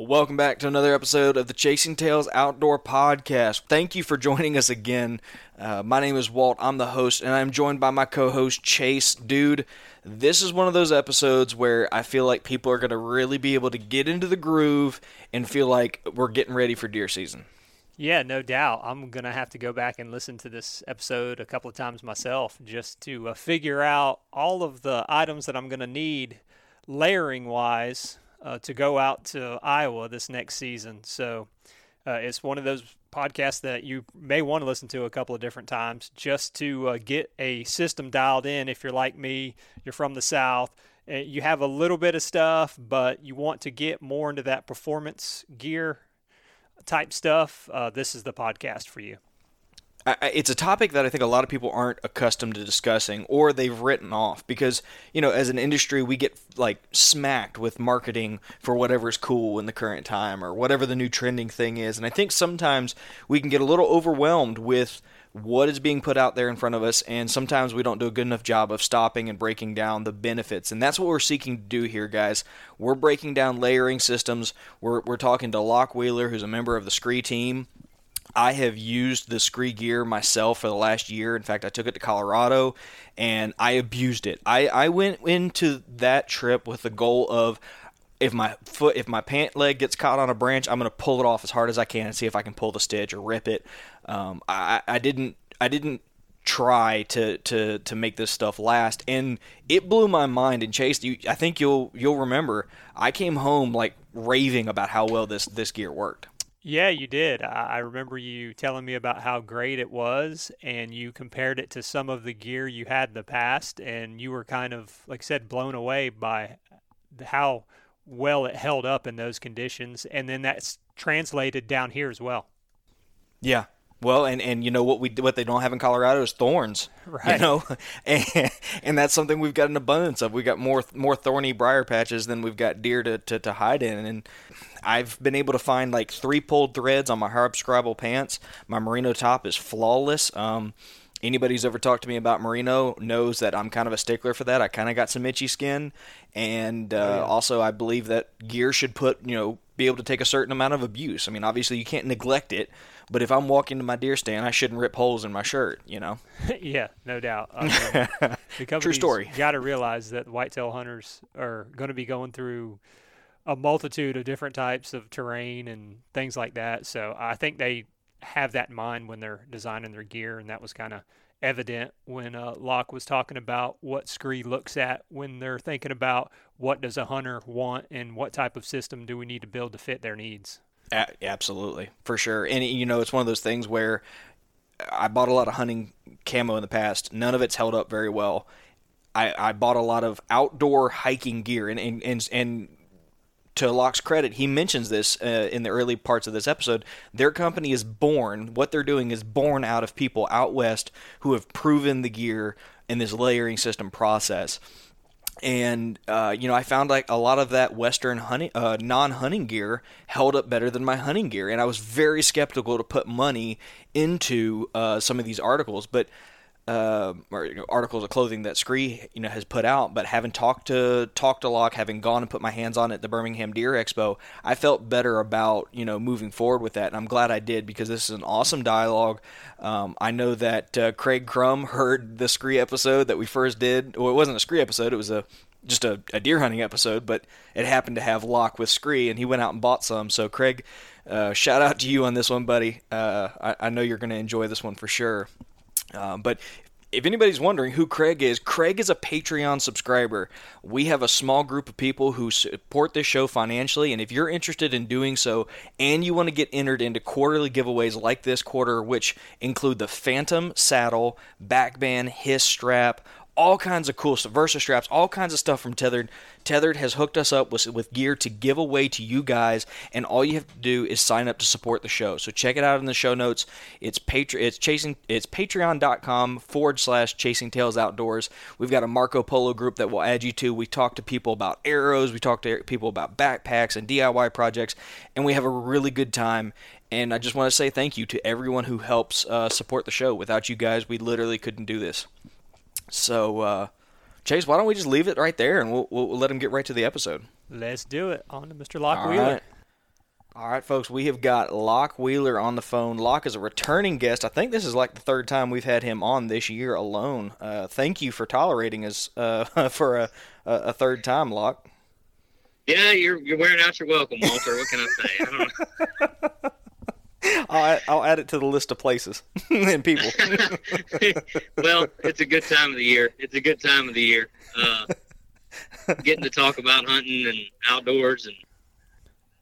Welcome back to another episode of the Chasing Tails Outdoor Podcast. Thank you for joining us again. Uh, my name is Walt. I'm the host, and I'm joined by my co host, Chase. Dude, this is one of those episodes where I feel like people are going to really be able to get into the groove and feel like we're getting ready for deer season. Yeah, no doubt. I'm going to have to go back and listen to this episode a couple of times myself just to uh, figure out all of the items that I'm going to need layering wise uh, to go out to Iowa this next season. So uh, it's one of those podcasts that you may want to listen to a couple of different times just to uh, get a system dialed in. If you're like me, you're from the South, you have a little bit of stuff, but you want to get more into that performance gear type stuff. Uh, this is the podcast for you it's a topic that I think a lot of people aren't accustomed to discussing or they've written off because, you know, as an industry, we get like smacked with marketing for whatever's cool in the current time or whatever the new trending thing is. And I think sometimes we can get a little overwhelmed with what is being put out there in front of us, and sometimes we don't do a good enough job of stopping and breaking down the benefits. And that's what we're seeking to do here, guys. We're breaking down layering systems. We're, we're talking to Locke Wheeler, who's a member of the Scree team. I have used the Scree gear myself for the last year. In fact, I took it to Colorado and I abused it. I, I went into that trip with the goal of if my foot, if my pant leg gets caught on a branch, I'm going to pull it off as hard as I can and see if I can pull the stitch or rip it. Um, I, I didn't, I didn't try to to to make this stuff last and it blew my mind and chase you I think you'll you'll remember I came home like raving about how well this this gear worked yeah, you did. I remember you telling me about how great it was, and you compared it to some of the gear you had in the past, and you were kind of, like I said, blown away by how well it held up in those conditions. And then that's translated down here as well. Yeah, well, and, and you know what we what they don't have in Colorado is thorns. Right. You know, and, and that's something we've got an abundance of. We've got more more thorny briar patches than we've got deer to, to, to hide in. And I've been able to find like three pulled threads on my Harb Hardscrabble pants. My merino top is flawless. Um, anybody who's ever talked to me about merino knows that I'm kind of a stickler for that. I kind of got some itchy skin, and uh, oh, yeah. also I believe that gear should put you know be able to take a certain amount of abuse. I mean, obviously you can't neglect it, but if I'm walking to my deer stand, I shouldn't rip holes in my shirt. You know. yeah, no doubt. I mean, the True story. You got to realize that whitetail hunters are going to be going through a multitude of different types of terrain and things like that. So I think they have that in mind when they're designing their gear, and that was kind of evident when uh, Locke was talking about what Scree looks at when they're thinking about what does a hunter want and what type of system do we need to build to fit their needs. A- absolutely, for sure. And you know, it's one of those things where I bought a lot of hunting camo in the past. None of it's held up very well. I, I bought a lot of outdoor hiking gear, and and and, and to Locke's credit, he mentions this uh, in the early parts of this episode. Their company is born, what they're doing is born out of people out west who have proven the gear in this layering system process. And uh, you know, I found like a lot of that Western hunting, uh, non-hunting gear held up better than my hunting gear, and I was very skeptical to put money into uh, some of these articles. But uh, or you know, articles of clothing that Scree you know has put out, but having talked to talked to Locke, having gone and put my hands on it at the Birmingham Deer Expo, I felt better about you know moving forward with that, and I'm glad I did because this is an awesome dialogue. Um, I know that uh, Craig Crum heard the Scree episode that we first did. Well, it wasn't a Scree episode; it was a just a, a, deer hunting episode, but it happened to have lock with scree, and he went out and bought some. So Craig, uh, shout out to you on this one, buddy. Uh, I, I, know you're going to enjoy this one for sure. Uh, but if anybody's wondering who Craig is, Craig is a Patreon subscriber. We have a small group of people who support this show financially, and if you're interested in doing so and you want to get entered into quarterly giveaways like this quarter, which include the Phantom saddle, backband, Hiss strap, all kinds of cool stuff, Versa straps, all kinds of stuff from Tethered. Tethered has hooked us up with, with gear to give away to you guys, and all you have to do is sign up to support the show. So check it out in the show notes. It's Patre- it's chasing it's patreon.com forward slash chasing tails outdoors. We've got a Marco Polo group that we'll add you to. We talk to people about arrows, we talk to people about backpacks and DIY projects, and we have a really good time. And I just want to say thank you to everyone who helps uh, support the show. Without you guys, we literally couldn't do this. So, uh, Chase, why don't we just leave it right there and we'll, we'll, let him get right to the episode? Let's do it. On to Mr. Lock Wheeler. All right. All right, folks, we have got Lock Wheeler on the phone. Lock is a returning guest. I think this is like the third time we've had him on this year alone. Uh, thank you for tolerating us uh, for a, a, third time, Lock. Yeah, you're you're wearing out your welcome, Walter. What can I say? I I'll add, I'll add it to the list of places and people. well, it's a good time of the year. It's a good time of the year. Uh, getting to talk about hunting and outdoors, and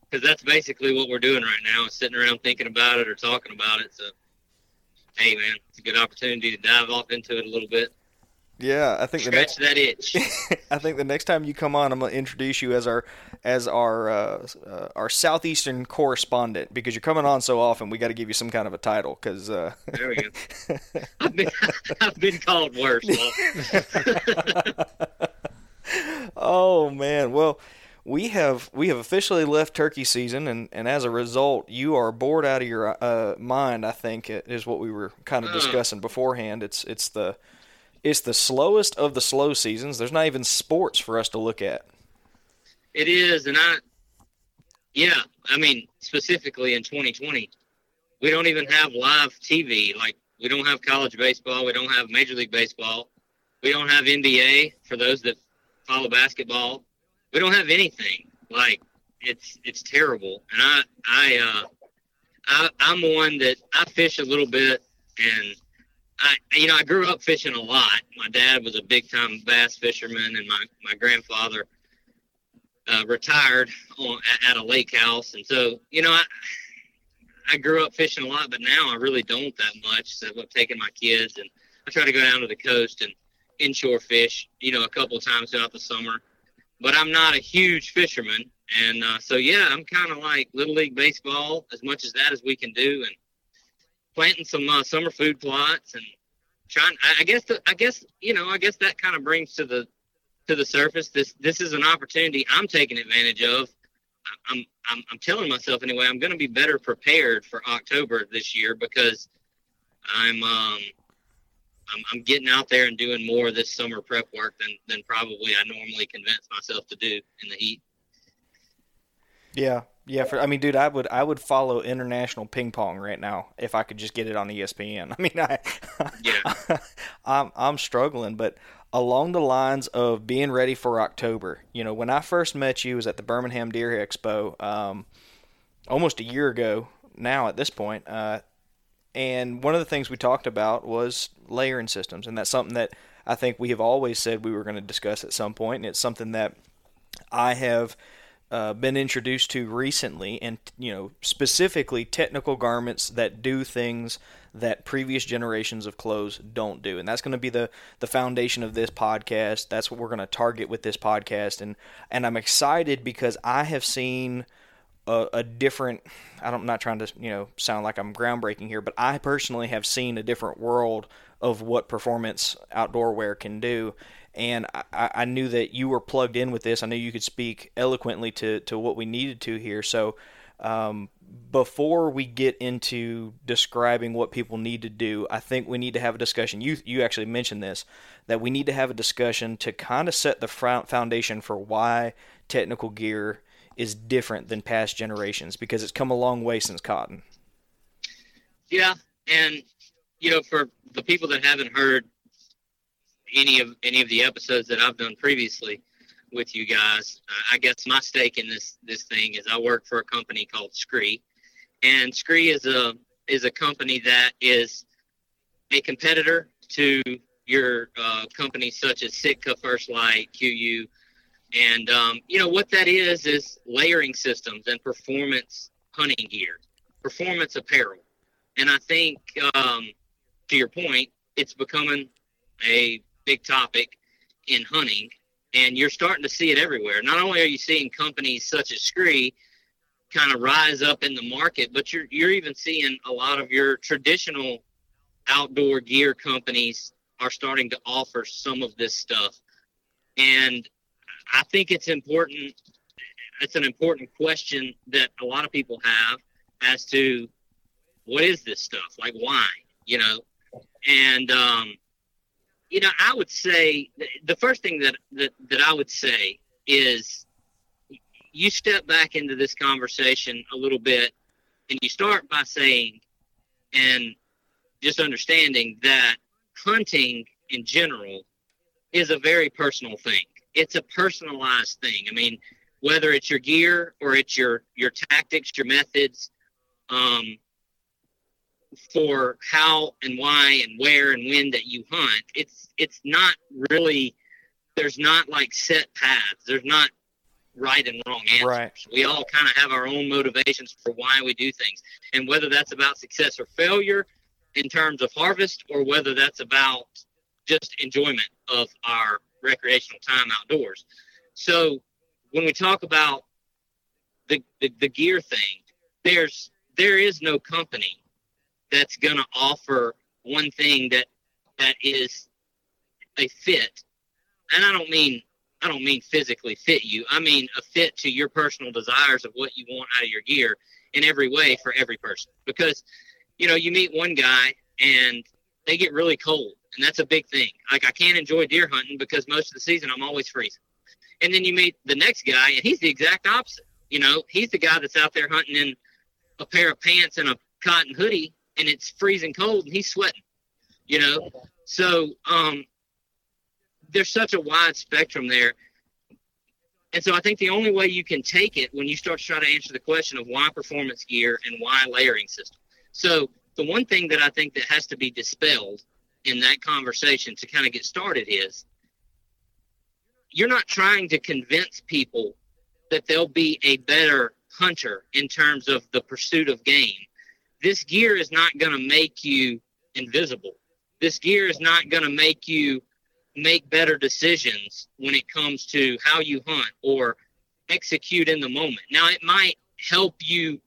because that's basically what we're doing right now is sitting around thinking about it or talking about it. So, hey, man, it's a good opportunity to dive off into it a little bit. Yeah, I think scratch the next, that itch. I think the next time you come on, I'm gonna introduce you as our as our uh, uh, our southeastern correspondent because you're coming on so often. We got to give you some kind of a title because. Uh... There we go. I've been I've been called worse. oh man, well. We have we have officially left turkey season, and, and as a result, you are bored out of your uh, mind. I think is what we were kind of discussing beforehand. It's it's the it's the slowest of the slow seasons. There's not even sports for us to look at. It is, and I, yeah, I mean specifically in 2020, we don't even have live TV. Like we don't have college baseball, we don't have Major League Baseball, we don't have NBA for those that follow basketball. We don't have anything. Like it's it's terrible, and I I uh I I'm one that I fish a little bit and I, you know, I grew up fishing a lot. My dad was a big time bass fisherman, and my my grandfather uh, retired on, at, at, a lake house, and so you know, I I grew up fishing a lot, but now I really don't that much. So I'm taking my kids, and I try to go down to the coast and inshore fish, you know, a couple of times throughout the summer. But I'm not a huge fisherman, and uh, so yeah, I'm kind of like little league baseball, as much as that as we can do, and planting some uh, summer food plots and trying. I guess the, I guess you know I guess that kind of brings to the to the surface this this is an opportunity I'm taking advantage of. I'm I'm, I'm telling myself anyway I'm going to be better prepared for October this year because I'm um I'm, I'm getting out there and doing more of this summer prep work than than probably I normally convince myself to do in the heat. Yeah, yeah, for I mean, dude, I would I would follow international ping pong right now if I could just get it on ESPN. I mean, I yeah, I'm I'm struggling, but along the lines of being ready for October. You know, when I first met you was at the Birmingham Deer Expo, um, almost a year ago now at this point. Uh, and one of the things we talked about was layering systems, and that's something that I think we have always said we were going to discuss at some point, and it's something that I have uh, been introduced to recently, and you know specifically technical garments that do things that previous generations of clothes don't do, and that's going to be the the foundation of this podcast. That's what we're going to target with this podcast, and and I'm excited because I have seen a, a different. I'm not trying to you know sound like I'm groundbreaking here, but I personally have seen a different world of what performance outdoor wear can do and I, I, knew that you were plugged in with this. I knew you could speak eloquently to, to what we needed to here. So, um, before we get into describing what people need to do, I think we need to have a discussion. You you actually mentioned this that we need to have a discussion to kind of set the foundation for why technical gear is different than past generations because it's come a long way since cotton. Yeah, and you know, for the people that haven't heard any of any of the episodes that I've done previously. with you guys. I guess my stake in this this thing is I work for a company called Scree, and Scree is a is a company that is a competitor to your uh, companies such as Sitka, First Light, KUIU, and um, you know what that is is layering systems and performance hunting gear, performance apparel, and I think um, to your point, it's becoming a big topic in hunting, and you're starting to see it everywhere. Not only are you seeing companies such as Scree kind of rise up in the market, but you're you're even seeing a lot of your traditional outdoor gear companies are starting to offer some of this stuff. And I think it's important it's an important question that a lot of people have as to what is this stuff? Like why? You know? And um you know, I would say the first thing that, that, that I would say is you step back into this conversation a little bit and you start by saying and just understanding that hunting in general is a very personal thing. It's a personalized thing. I mean, whether it's your gear or it's your your tactics, your methods, um, for how and why and where and when that you hunt. It's it's not really there's not like set paths. There's not right and wrong answers. Right. We all kind of have our own motivations for why we do things. And whether that's about success or failure in terms of harvest or whether that's about just enjoyment of our recreational time outdoors. So when we talk about the, the, the gear thing, there's there is no company that's going to offer one thing that that is a fit. And i don't mean i don't mean physically fit you. I mean a fit to your personal desires of what you want out of your gear in every way for every person. Because you know you meet one guy and they get really cold and that's a big thing. Like i can't enjoy deer hunting because most of the season i'm always freezing. And then you meet the next guy and he's the exact opposite. You know he's the guy that's out there hunting in a pair of pants and a cotton hoodie and it's freezing cold and he's sweating, you know? So, um, there's such a wide spectrum there. And so I think the only way you can take it when you start to try to answer the question of why performance gear and why layering system. So the one thing that I think that has to be dispelled in that conversation to kind of get started is you're not trying to convince people that they'll be a better hunter in terms of the pursuit of game this gear is not going to make you invisible. This gear is not going to make you make better decisions when it comes to how you hunt or execute in the moment. Now, it might help you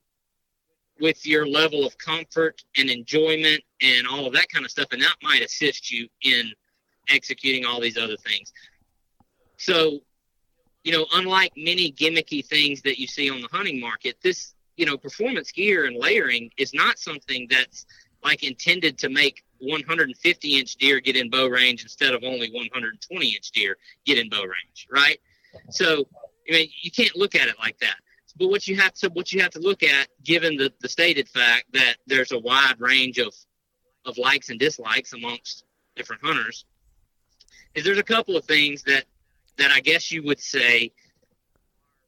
with your level of comfort and enjoyment and all of that kind of stuff, and that might assist you in executing all these other things. So, you know, unlike many gimmicky things that you see on the hunting market, this you know, performance gear and layering is not something that's like intended to make 150 inch deer get in bow range instead of only 120 inch deer get in bow range, right? So, I mean, you can't look at it like that. But what you have to what you have to look at, given the, the stated fact that there's a wide range of of likes and dislikes amongst different hunters, is there's a couple of things that that I guess you would say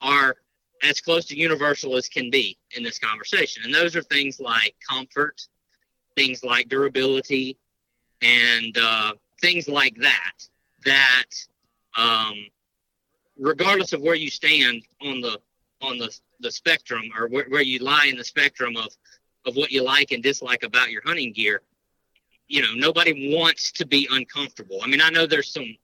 are as close to universal as can be in this conversation. And those are things like comfort, things like durability, and uh, things like that. That, um, regardless of where you stand on the on the, the spectrum or where, where you lie in the spectrum of of what you like and dislike about your hunting gear, you know, nobody wants to be uncomfortable. I mean, I know there's some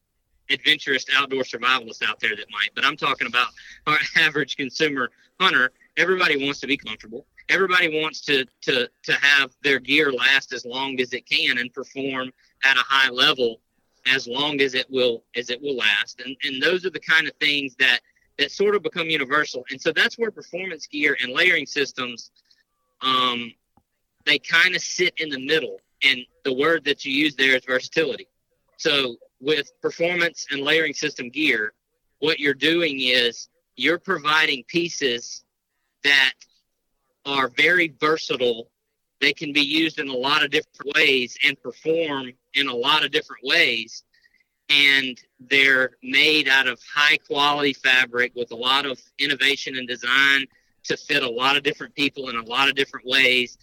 adventurous outdoor survivalists out there that might, but I'm talking about our average consumer hunter. Everybody wants to be comfortable. Everybody wants to to to have their gear last as long as it can and perform at a high level as long as it will as it will last. And and those are the kind of things that that sort of become universal. And so that's where performance gear and layering systems um they kind of sit in the middle. And the word that you use there is versatility. So with performance and layering system gear, what you're doing is you're providing pieces that are very versatile. They can be used in a lot of different ways and perform in a lot of different ways. and they're made out of high quality fabric with a lot of innovation and design to fit a lot of different people in a lot of different ways.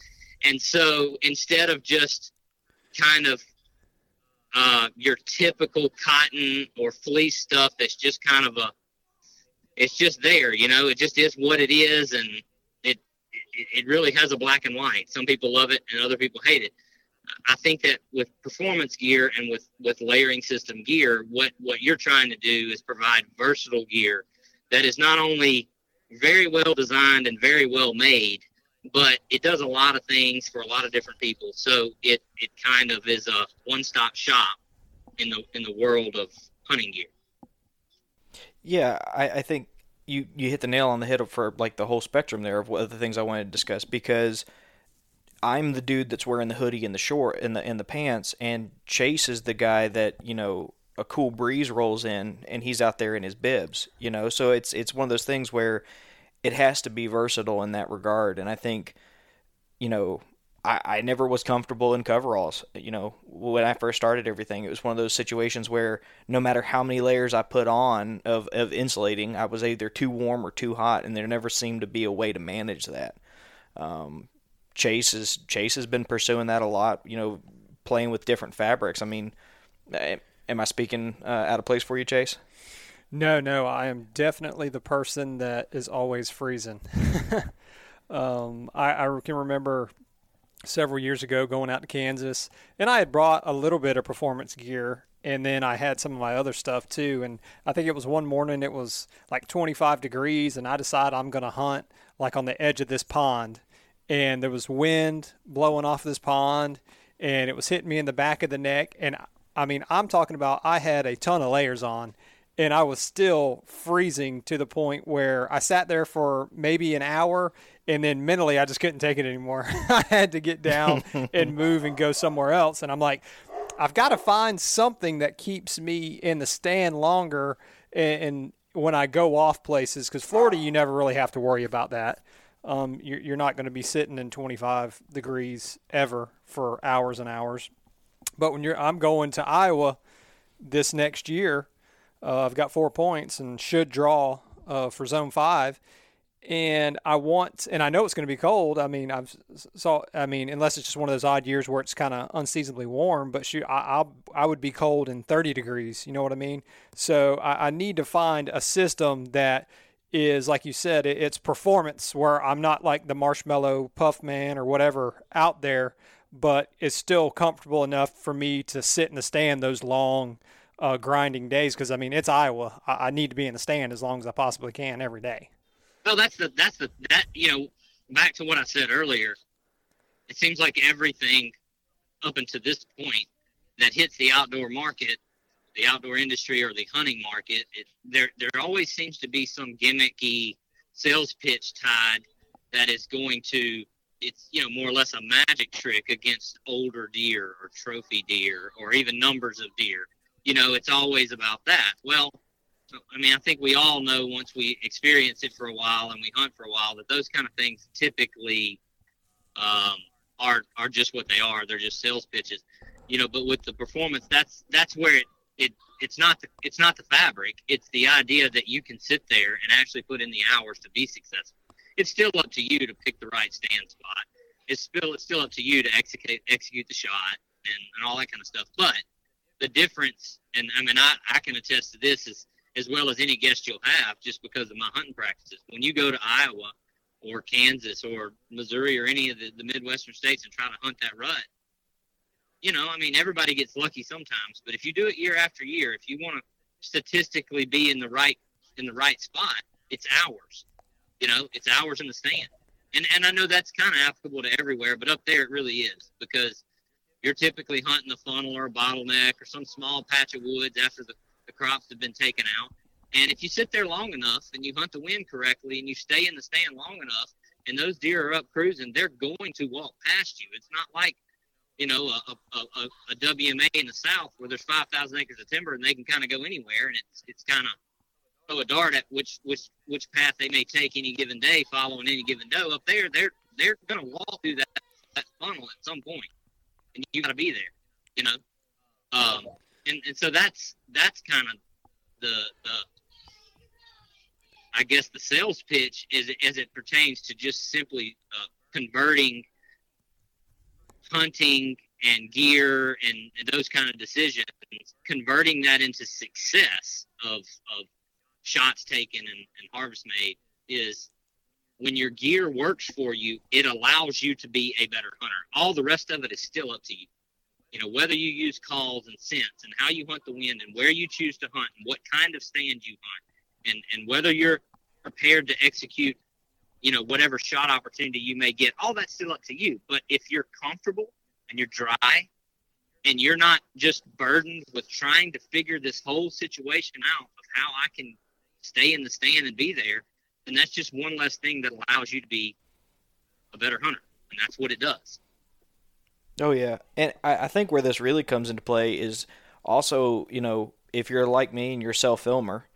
And so instead of just kind of uh, your typical cotton or fleece stuff that's just kind of a it's just there you know it just is what it is and it it really has a black and white. Some people love it and other people hate it. I think that with performance gear and with with layering system gear what what you're trying to do is provide versatile gear that is not only very well designed and very well made but it does a lot of things for a lot of different people. So it it kind of is a one stop shop in the in the world of hunting gear. Yeah, I, I think you you hit the nail on the head for like the whole spectrum there of what the things I wanted to discuss because I'm the dude that's wearing the hoodie and the short and the and the pants, and Chase is the guy that you know a cool breeze rolls in and he's out there in his bibs, you know. So it's it's one of those things where it has to be versatile in that regard. And I think, you know, I, I never was comfortable in coveralls. You know, when I first started everything, it was one of those situations where no matter how many layers I put on of, of insulating, I was either too warm or too hot, and there never seemed to be a way to manage that. Um, Chase is Chase has been pursuing that a lot. You know, playing with different fabrics. I mean, am I speaking uh, out of place for you, Chase? No, no, I am definitely the person that is always freezing. um, I, I can remember several years ago going out to Kansas, and I had brought a little bit of performance gear, and then I had some of my other stuff too. And I think it was one morning, it was like 25 degrees, and I decided I'm going to hunt like on the edge of this pond. And there was wind blowing off this pond, and it was hitting me in the back of the neck. And I mean, I'm talking about I had a ton of layers on and I was still freezing to the point where I sat there for maybe an hour and then mentally I just couldn't take it anymore. I had to get down and move and go somewhere else and I'm like I've got to find something that keeps me in the stand longer and, and when I go off places cuz Florida you never really have to worry about that. Um, you're, you're not going to be sitting in 25 degrees ever for hours and hours. But when you're I'm going to Iowa this next year uh, I've got four points and should draw uh, for zone five. And I want, and I know it's going to be cold. I mean, I've saw. I mean, unless it's just one of those odd years where it's kind of unseasonably warm. But shoot, I, I'll, I would be cold in 30 degrees. You know what I mean? So I, I need to find a system that is like you said, it, it's performance where I'm not like the marshmallow puff man or whatever out there, but it's still comfortable enough for me to sit in the stand those long uh, grinding days because I mean it's Iowa. I, I, need to be in the stand as long as I possibly can every day. Well, that's the that's the that you know back to what I said earlier. It seems like everything up until this point that hits the outdoor market, the outdoor industry or the hunting market, it, there there always seems to be some gimmicky sales pitch tied that is going to it's you know more or less a magic trick against older deer or trophy deer or even numbers of deer you know, it's always about that. Well, I mean, I think we all know once we experience it for a while and we hunt for a while that those kind of things typically um, are are just what they are. They're just sales pitches, you know. But with the performance, that's that's where it it it's not the it's not the fabric. It's the idea that you can sit there and actually put in the hours to be successful. It's still up to you to pick the right stand spot. It's still it's still up to you to execute execute the shot and, and all that kind of stuff. But the difference, and I mean, I, I can attest to this as, as well as any guest you'll have just because of my hunting practices. When you go to Iowa or Kansas or Missouri or any of the, the Midwestern states and try to hunt that rut, you know, I mean, everybody gets lucky sometimes, but if you do it year after year, if you want to statistically be in the right in the right spot, it's hours. You know, it's hours in the stand. And and I know that's kind of applicable to everywhere, but up there it really is because you're typically hunting a funnel or a bottleneck or some small patch of woods after the, the crops have been taken out. And if you sit there long enough and you hunt the wind correctly and you stay in the stand long enough and those deer are up cruising, they're going to walk past you. It's not like, you know, a, a, a, a WMA in the South where there's 5,000 acres of timber and they can kind of go anywhere. And it's, it's kind of throw a dart at which, which, which path they may take any given day following any given doe. Up there, they're, they're going to walk through that, that funnel at some point and you got to be there. You know. Um, and, and so that's that's kind of the the I guess the sales pitch is as it pertains to just simply uh, converting hunting and gear and, and, those kind of decisions, converting that into success of of shots taken and, and harvest made is when your gear works for you, it allows you to be a better hunter. All the rest of it is still up to you. You know, whether you use calls and scents and how you hunt the wind and where you choose to hunt and what kind of stand you hunt and, and whether you're prepared to execute, you know, whatever shot opportunity you may get, all that's still up to you. But if you're comfortable and you're dry and you're not just burdened with trying to figure this whole situation out of how I can stay in the stand and be there, then that's just one less thing that allows you to be a better hunter. And that's what it does. Oh yeah, and I, I think where this really comes into play is also, you know, if you're like me and you're self filmer,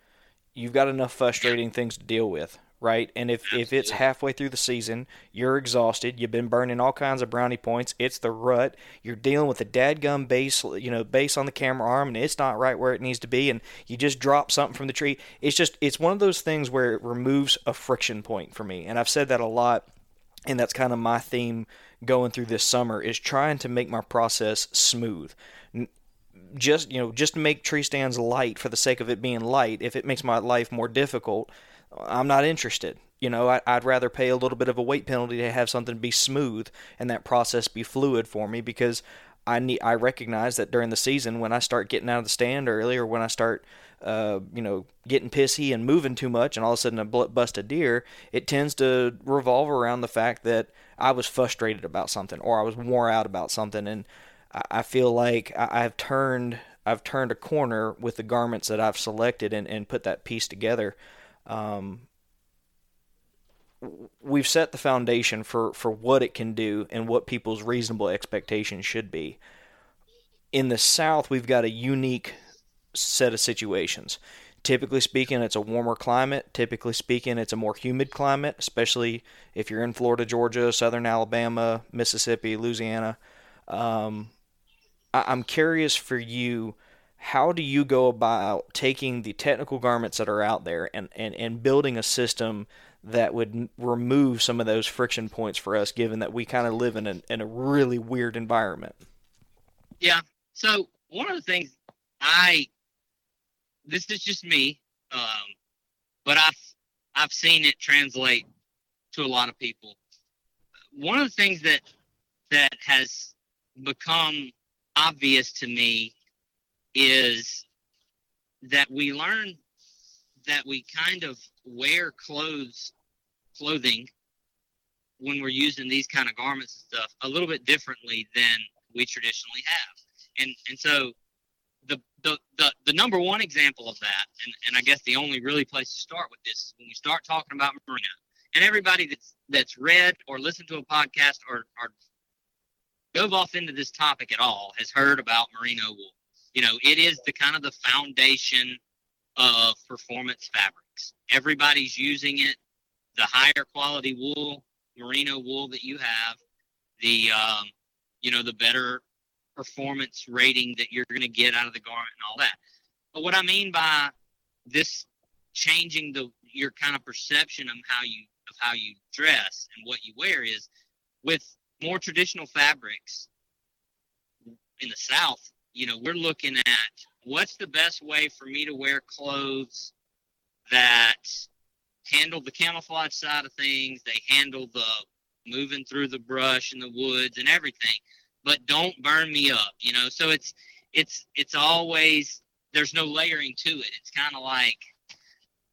you've got enough frustrating things to deal with, right? And if, if it's halfway through the season, you're exhausted, you've been burning all kinds of brownie points, it's the rut, you're dealing with a dadgum base, you know, base on the camera arm, and it's not right where it needs to be, and you just drop something from the tree. It's just, it's one of those things where it removes a friction point for me. And I've said that a lot, and that's kind of my theme going through this summer is trying to make my process smooth just you know just to make tree stands light for the sake of it being light if it makes my life more difficult i'm not interested you know I, would rather pay a little bit of a weight penalty to have something be smooth and that process be fluid for me because i need i recognize that during the season when i start getting out of the stand early or when i start uh, you know, getting pissy and moving too much, and all of a sudden I bust a deer, it tends to revolve around the fact that I was frustrated about something or I was wore out about something, and I feel like I've turned I've turned a corner with the garments that I've selected and, and put that piece together. Um, we've set the foundation for, for what it can do and what people's reasonable expectations should be. In the South, we've got a unique set of situations. Typically speaking, it's a warmer climate. Typically speaking, it's a more humid climate, especially if you're in Florida, Georgia, southern Alabama, Mississippi, Louisiana. Um, I'm curious for you how do you go about taking the technical garments that are out there and, and, and building a system that would remove some of those friction points for us given that we kind of live in a, in a really weird environment? Yeah. So one of the things i this is just me um, but i've i've seen it translate to a lot of people. One of the things that that has become obvious to me is that we learn that we kind of wear clothes clothing when we're using these kind of garments and stuff a little bit differently than we traditionally have and and so the the the, the number one example of that and, and i guess the only really place to start with this is when we start talking about merino and everybody that's that's read or listened to a podcast or, or dove off into this topic at all has heard about merino wool. You know, it is the kind of the foundation of performance fabrics. Everybody's using it. The higher quality wool, merino wool that you have, the um, you know the better performance rating that you're going to get out of the garment and all that. But what I mean by this changing the your kind of perception of how you of how you dress and what you wear is with more traditional fabrics in the South, you know, we're looking at what's the best way for me to wear clothes that handle the camouflage side of things, they handle the moving through the brush and the woods and everything, but don't burn me up, you know. So it's it's it's always there's no layering to it. It's kind of like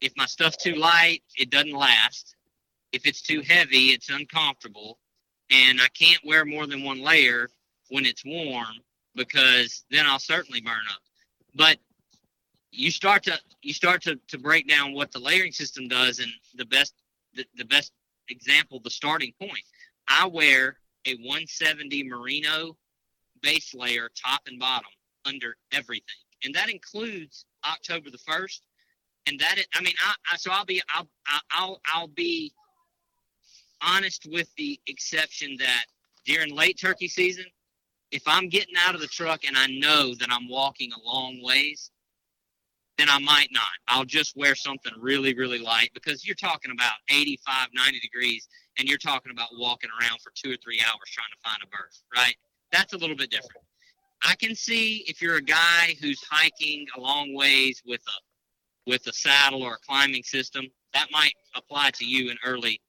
if my stuff's too light, it doesn't last. If it's too heavy, it's uncomfortable and I can't wear more than one layer when it's warm because then I'll certainly burn up. But you start to you start to, to break down what the layering system does and the best the, the best example the starting point. I wear a 170 merino base layer top and bottom under everything. And that includes october the 1st and that is, i mean I, I so i'll be i'll i'll i'll be honest with the exception that during late turkey season, if I'm getting out of the truck and I know that I'm walking a long ways, then I might not. I'll just wear something really, really light because you're talking about 85, 90 degrees and you're talking about walking around for two or three hours trying to find a berth, right? That's a little bit different. I can see if you're a guy who's hiking a long ways with a with a saddle or a climbing system, that might apply to you in early,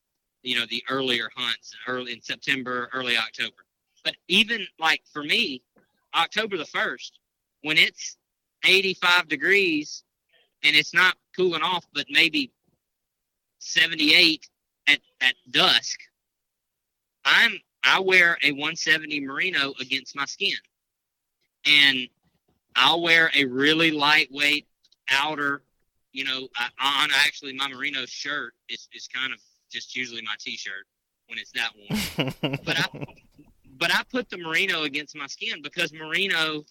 you know, the earlier hunts, early in September, early October. But even like for me, October the first, when it's 85 degrees and it's not cooling off, but maybe 78 at, at dusk, I'm I wear a 170 merino against my skin, and I'll wear a really lightweight outer. You know, I, on actually my merino shirt is is kind of just usually my t-shirt when it's that warm. but I but I put the merino against my skin because merino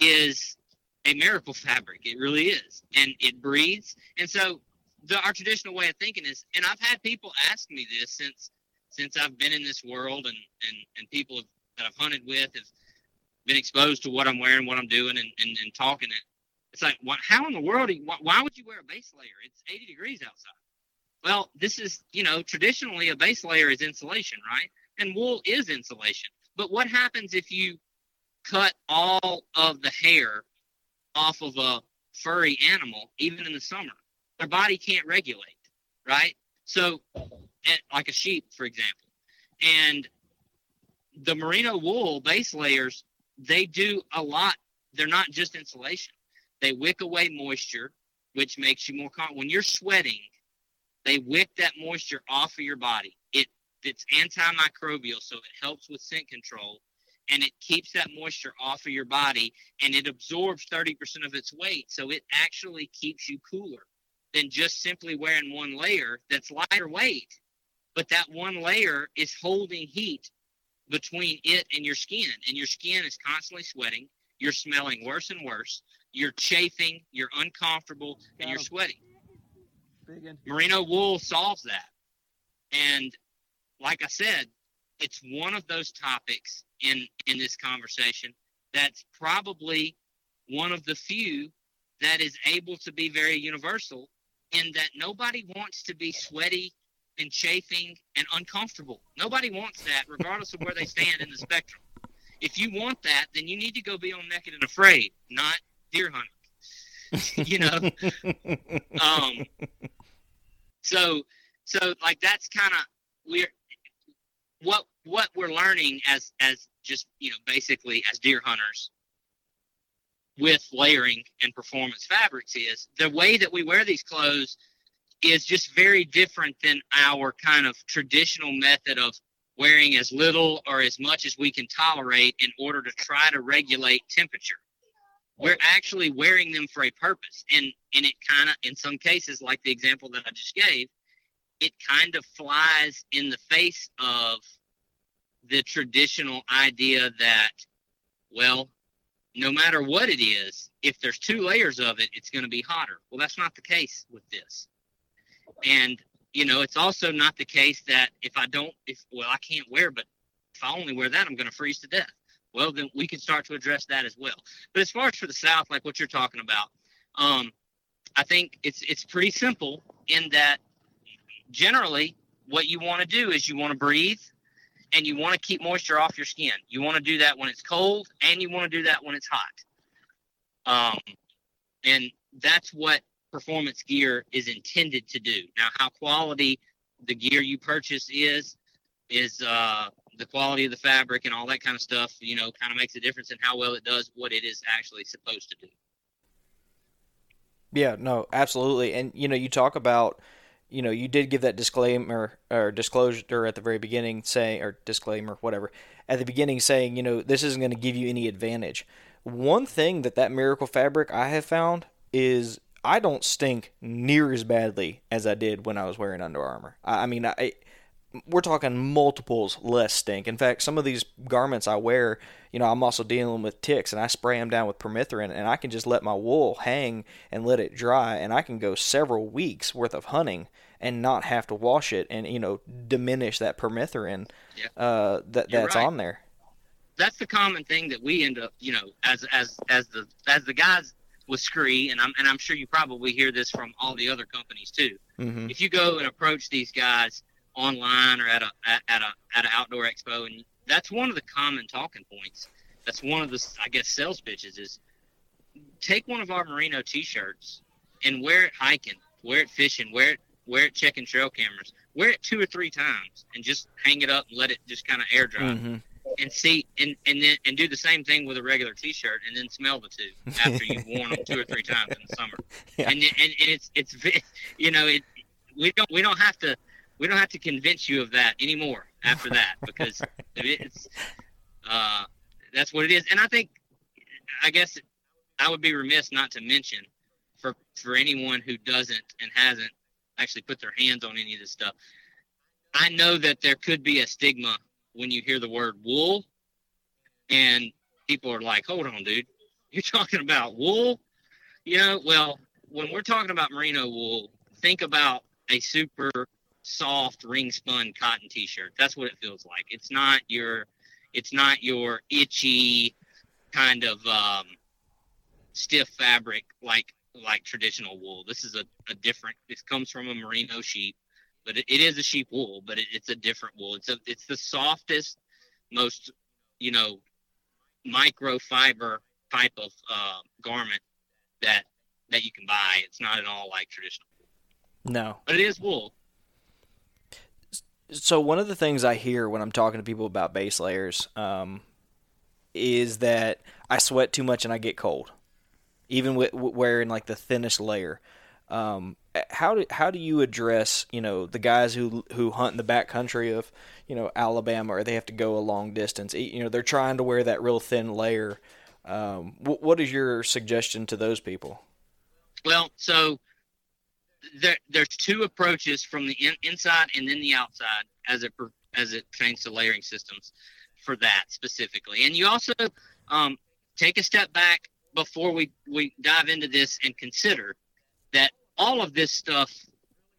is a miracle fabric. It really is, and it breathes. And so, the, our traditional way of thinking is, and I've had people ask me this since since I've been in this world, and and and people have, that I've hunted with have been exposed to what I'm wearing, what I'm doing, and and, and talking it. It's like, what, how in the world? You, why, why would you wear a base layer? It's 80 degrees outside. Well, this is, you know, traditionally a base layer is insulation, right? And wool is insulation. But what happens if you cut all of the hair off of a furry animal, even in the summer. Their body can't regulate, right? So, like a sheep, for example. And the merino wool base layers, they do a lot. They're not just insulation. They wick away moisture, which makes you more calm. When you're sweating, they wick that moisture off of your body. It it's antimicrobial, so it helps with scent control and it keeps that moisture off of your body and it absorbs 30% of its weight. So it actually keeps you cooler than just simply wearing one layer that's lighter weight. But that one layer is holding heat between it and your skin. And your skin is constantly sweating. You're smelling worse and worse. You're chafing. You're uncomfortable and you're sweating. Merino wool solves that. And like I said, it's one of those topics in in this conversation that's probably one of the few that is able to be very universal in that nobody wants to be sweaty and chafing and uncomfortable. Nobody wants that, regardless of where they stand in the spectrum. If you want that, then you need to go be on naked and afraid, not deer hunting. you know. um. So, so like that's kind of we're what what we're learning as as just you know basically as deer hunters with layering and performance fabrics is the way that we wear these clothes is just very different than our kind of traditional method of wearing as little or as much as we can tolerate in order to try to regulate temperature. We're actually wearing them for a purpose. And and it kind of in some cases, like the example that I just gave, it kind of flies in the face of the traditional idea that, well, no matter what it is, if there's two layers of it, it's going to be hotter. Well, that's not the case with this. And, you know, it's also not the case that if I don't, if, well, I can't wear, but if I only wear that, I'm going to freeze to death. Well, then we can start to address that as well. But as far as for the South, like what you're talking about, um, I think it's it's pretty simple in that generally what you want to do is you want to breathe and you want to keep moisture off your skin. You want to do that when it's cold and you want to do that when it's hot. Um, and that's what performance gear is intended to do. Now, how quality the gear you purchase is, is uh, the quality of the fabric and all that kind of stuff, you know, kind of makes a difference in how well it does what it is actually supposed to do. Yeah, no, absolutely. And, you know, you talk about you know, you did give that disclaimer or disclosure at the very beginning, saying or disclaimer, whatever, at the beginning, saying, you know, this isn't going to give you any advantage. One thing that that miracle fabric I have found is I don't stink near as badly as I did when I was wearing Under Armour. I, I mean, I we're talking multiples less stink. In fact, some of these garments I wear, you know, I'm also dealing with ticks and I spray them down with permethrin and I can just let my wool hang and let it dry and I can go several weeks worth of hunting and not have to wash it and, you know, diminish that permethrin uh, that that's right. on there. that's the common thing that we end up, you know, as as as the as the guys with Scree, and I'm and I'm sure you probably hear this from all the other companies too. Mm-hmm. If you go and approach these guys online or at a at, a at an outdoor expo, and that's one of the common talking points. That's one of the I guess sales pitches is take one of our merino T-shirts and wear it hiking, wear it fishing, wear it wear it checking trail cameras, wear it two or three times, and just hang it up and let it just kind of air dry. Mm-hmm. And see, and and then and do the same thing with a regular T-shirt, and then smell the two after you've worn them two or three times in the summer. Yeah. And, and and it's it's you know it we don't we don't have to we don't have to convince you of that anymore after that because it's uh that's what it is. And I think I guess I would be remiss not to mention for for anyone who doesn't and hasn't actually put their hands on any of this stuff. I know that there could be a stigma when you hear the word wool and people are like, "Hold on, dude. You're talking about wool?" You know, well, when we're talking about merino wool, think about a super soft ring spun cotton t-shirt. That's what it feels like. It's not your it's not your itchy kind of um, stiff fabric like like traditional wool. This is a, a different. This comes from a merino sheep, but it, it is a sheep wool, but it, it's a different wool. It's a it's the softest, most you know, microfiber type of uh, garment that that you can buy. It's not at all like traditional, No. but it is wool. So one of the things I hear when I'm talking to people about base layers um, is that I sweat too much and I get cold, even with, wearing like the thinnest layer. Um, how do how do you address you know the guys who who hunt in the back country of you know Alabama or they have to go a long distance? You know they're trying to wear that real thin layer. Um, what is your suggestion to those people? Well, so there, there's two approaches from the in, inside and then the outside as it as it pertains to layering systems for that specifically. And you also um, take a step back before we we dive into this and consider that all of this stuff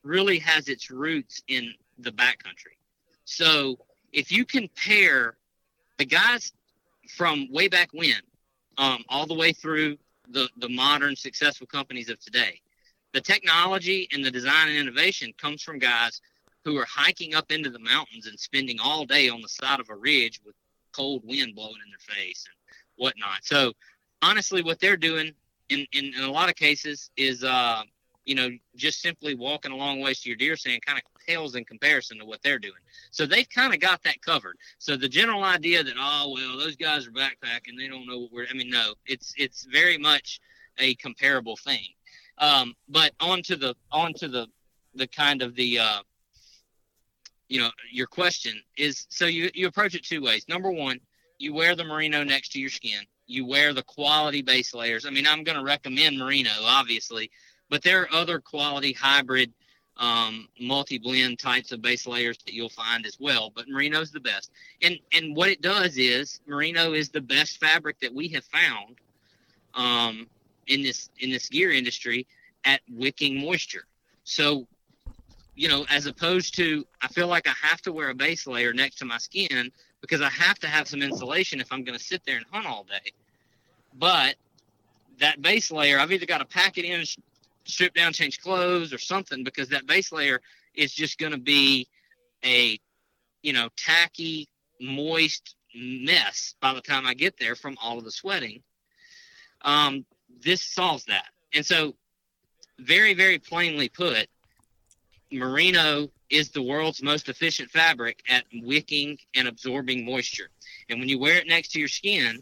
really has its roots in the backcountry. So if you compare the guys from way back when, um, all the way through the, the modern successful companies of today, the technology and the design and innovation comes from guys who are hiking up into the mountains and spending all day on the side of a ridge with cold wind blowing in their face and whatnot. So honestly, what they're doing in, in, in a lot of cases is, uh, you know, just simply walking a long ways to your deer stand kind of pales in comparison to what they're doing. So they've kind of got that covered. So the general idea that, oh, well, those guys are backpacking, they don't know what we're, I mean, no, it's, it's very much a comparable thing. Um, but on to the, on to the, the kind of the, uh, you know, your question is, so you, you approach it two ways. Number one, you wear the merino next to your skin. You wear the quality base layers. I mean, I'm going to recommend merino, obviously, but there are other quality hybrid um, multi-blend types of base layers that you'll find as well. But merino's the best. And and what it does is merino is the best fabric that we have found um, in this in this gear industry at wicking moisture. So, you know, as opposed to I feel like I have to wear a base layer next to my skin because I have to have some insulation if I'm going to sit there and hunt all day. But that base layer, I've either got to pack it in, strip down, change clothes or something because that base layer is just going to be a, you know, tacky, moist mess by the time I get there from all of the sweating. Um, this solves that. And so, very, very plainly put, merino is the world's most efficient fabric at wicking and absorbing moisture. And when you wear it next to your skin,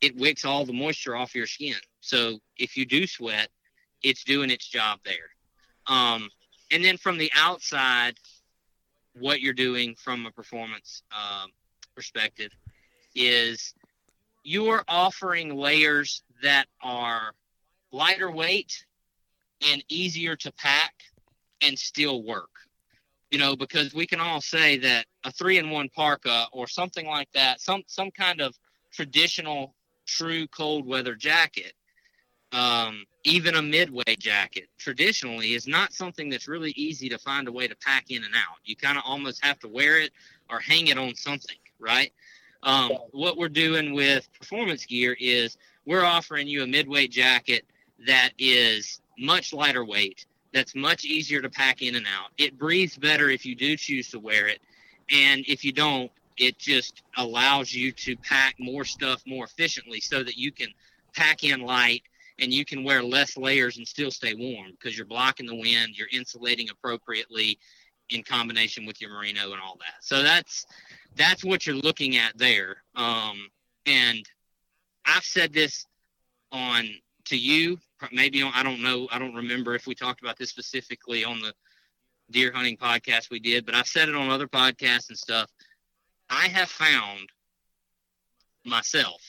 it wicks all the moisture off your skin. So if you do sweat, it's doing its job there. Um, and then from the outside, what you're doing from a performance um, perspective is you're offering layers that are lighter weight and easier to pack and still work. You know, because we can all say that a three in one parka or something like that, some some kind of traditional true cold weather jacket, um, even a midway jacket, traditionally is not something that's really easy to find a way to pack in and out. You kind of almost have to wear it or hang it on something, right? Um, what we're doing with performance gear is we're offering you a midweight jacket that is much lighter weight, that's much easier to pack in and out. It breathes better if you do choose to wear it, and if you don't, it just allows you to pack more stuff more efficiently so that you can pack in light and you can wear less layers and still stay warm because you're blocking the wind, you're insulating appropriately in combination with your merino and all that. So that's that's what you're looking at there. Um, and I've said this on to you, maybe on, I don't know, I don't remember if we talked about this specifically on the deer hunting podcast we did, but I've said it on other podcasts and stuff. I have found myself,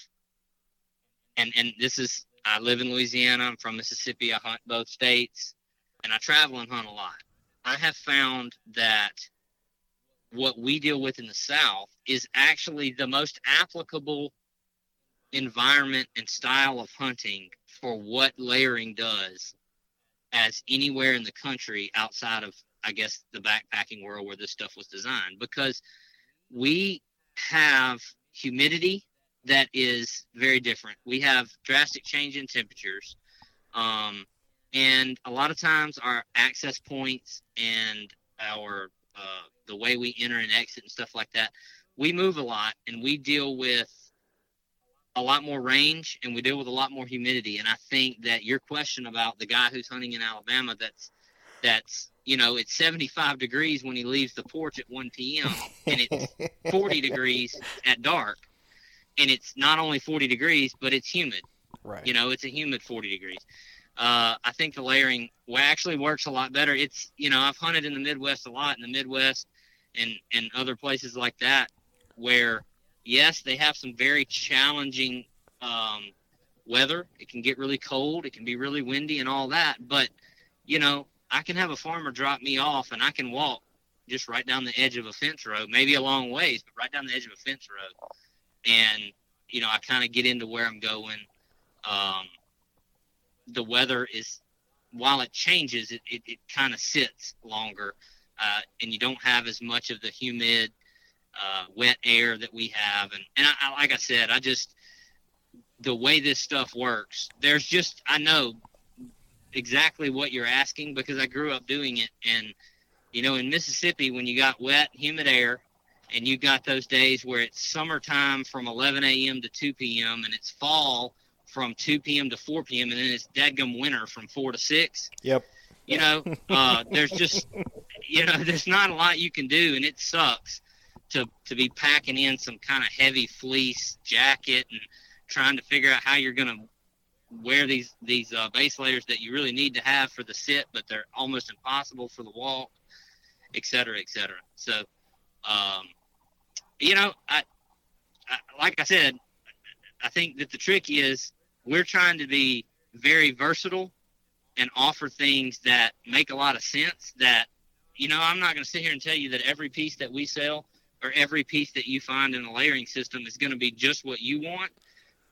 and and this is I live in Louisiana. I'm from Mississippi. I hunt both states, and I travel and hunt a lot. I have found that what we deal with in the South is actually the most applicable environment and style of hunting for what layering does as anywhere in the country outside of I guess the backpacking world where this stuff was designed because we have humidity that is very different. We have drastic change in temperatures. Um, and a lot of times our access points and our uh, the way we enter and exit and stuff like that, we move a lot and we deal with a lot more range and we deal with a lot more humidity. And I think that your question about the guy who's hunting in Alabama that's that's you know it's 75 degrees when he leaves the porch at 1 p.m. and it's 40 degrees at dark and it's not only 40 degrees but it's humid Right. you know it's a humid 40 degrees uh, i think the layering actually works a lot better. It's you know i've hunted in the midwest a lot in the midwest and and other places like that where yes they have some very challenging um, weather. It can get really cold. It can be really windy and all that. But you know i can have a farmer drop me off and i can walk just right down the edge of a fence row maybe a long ways but right down the edge of a fence row. And you know I kind of get into where I'm going. Um, the weather is while it changes, it, it, it kind of sits longer, uh, and you don't have as much of the humid, uh, wet air that we have. And and I, I, like I said, I just the way this stuff works. There's just I know exactly what you're asking because I grew up doing it, and you know in Mississippi when you got wet, humid air and you got those days where it's summertime from 11 a.m. to 2 p.m. and it's fall from 2 p.m. to 4 p.m. and then it's dadgum winter from 4 to 6. Yep. You know, uh, there's just, you know, there's not a lot you can do, and it sucks to to be packing in some kind of heavy fleece jacket and trying to figure out how you're gonna wear these these uh, base layers that you really need to have for the sit, but they're almost impossible for the walk, et cetera, et cetera. So, um, you know, I, I, like I said, I think that the trick is we're trying to be very versatile and offer things that make a lot of sense. That, you know, I'm not going to sit here and tell you that every piece that we sell or every piece that you find in the layering system is going to be just what you want.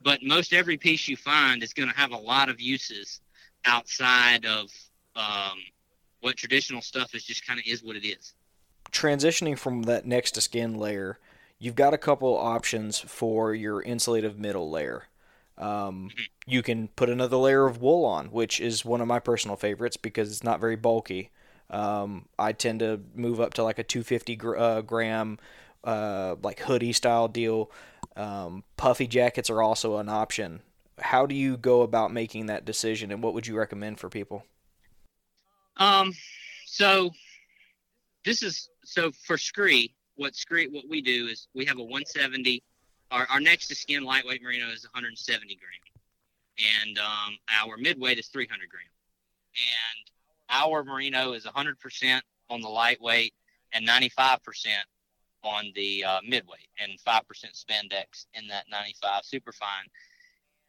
But most every piece you find is going to have a lot of uses outside of um, what traditional stuff is just kind of is what it is. Transitioning from that next to skin layer, you've got a couple options for your insulative middle layer. Um, you can put another layer of wool on, which is one of my personal favorites because it's not very bulky. Um, I tend to move up to like a 250 gr- uh, gram, uh, like hoodie style deal. Um, puffy jackets are also an option. How do you go about making that decision, and what would you recommend for people? Um, so this is so for Scree. What Scree what we do is we have a 170. Our, our next to skin lightweight merino is 170 gram, and um, our midweight is 300 gram, and our merino is 100% on the lightweight and 95% on the uh, midweight, and 5% spandex in that 95 superfine.